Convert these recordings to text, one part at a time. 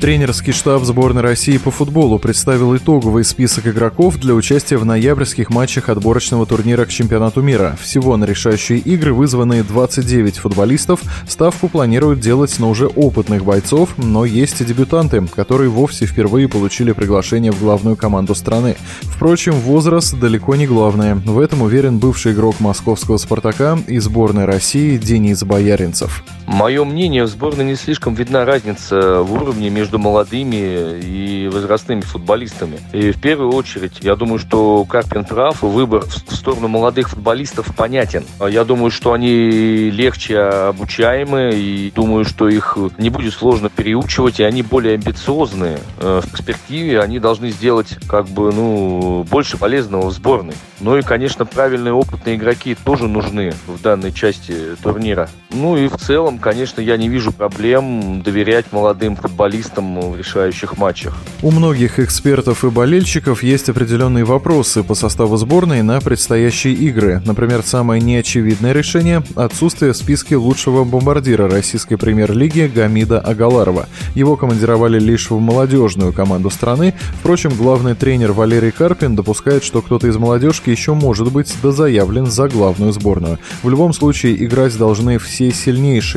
Тренерский штаб сборной России по футболу представил итоговый список игроков для участия в ноябрьских матчах отборочного турнира к чемпионату мира. Всего на решающие игры вызваны 29 футболистов. Ставку планируют делать на уже опытных бойцов, но есть и дебютанты, которые вовсе впервые получили приглашение в главную команду страны. Впрочем, возраст далеко не главное. В этом уверен бывший игрок московского «Спартака» и сборной России Денис Бояринцев. Мое мнение, в сборной не слишком видна разница в уровне между молодыми и возрастными футболистами. И в первую очередь, я думаю, что Карпин прав, выбор в сторону молодых футболистов понятен. Я думаю, что они легче обучаемы, и думаю, что их не будет сложно переучивать, и они более амбициозные. Э, в перспективе они должны сделать как бы, ну, больше полезного в сборной. Ну и, конечно, правильные опытные игроки тоже нужны в данной части турнира. Ну и в целом, конечно, я не вижу проблем доверять молодым футболистам в решающих матчах. У многих экспертов и болельщиков есть определенные вопросы по составу сборной на предстоящие игры. Например, самое неочевидное решение – отсутствие в списке лучшего бомбардира российской премьер-лиги Гамида Агаларова. Его командировали лишь в молодежную команду страны. Впрочем, главный тренер Валерий Карпин допускает, что кто-то из молодежки еще может быть дозаявлен за главную сборную. В любом случае, играть должны все все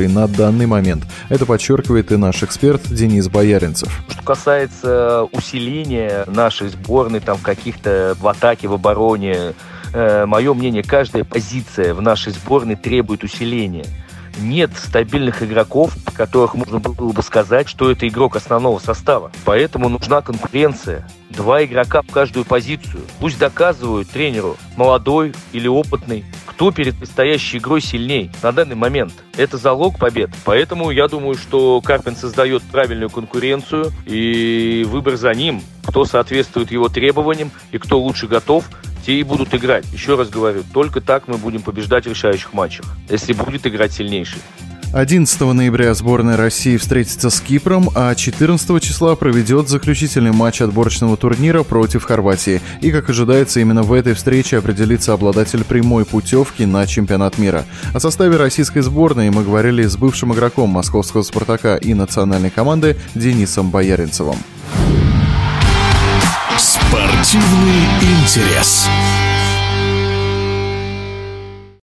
сильнейшие на данный момент. Это подчеркивает и наш эксперт Денис Бояринцев. Что касается усиления нашей сборной, там каких-то в атаке, в обороне, э, мое мнение, каждая позиция в нашей сборной требует усиления нет стабильных игроков, которых можно было бы сказать, что это игрок основного состава. Поэтому нужна конкуренция. Два игрока в каждую позицию. Пусть доказывают тренеру, молодой или опытный, кто перед предстоящей игрой сильней на данный момент. Это залог побед. Поэтому я думаю, что Карпин создает правильную конкуренцию и выбор за ним, кто соответствует его требованиям и кто лучше готов – те и будут играть. Еще раз говорю, только так мы будем побеждать в решающих матчах, если будет играть сильнейший. 11 ноября сборная России встретится с Кипром, а 14 числа проведет заключительный матч отборочного турнира против Хорватии. И, как ожидается, именно в этой встрече определится обладатель прямой путевки на чемпионат мира. О составе российской сборной мы говорили с бывшим игроком московского «Спартака» и национальной команды Денисом Бояринцевым. Спортивный интерес.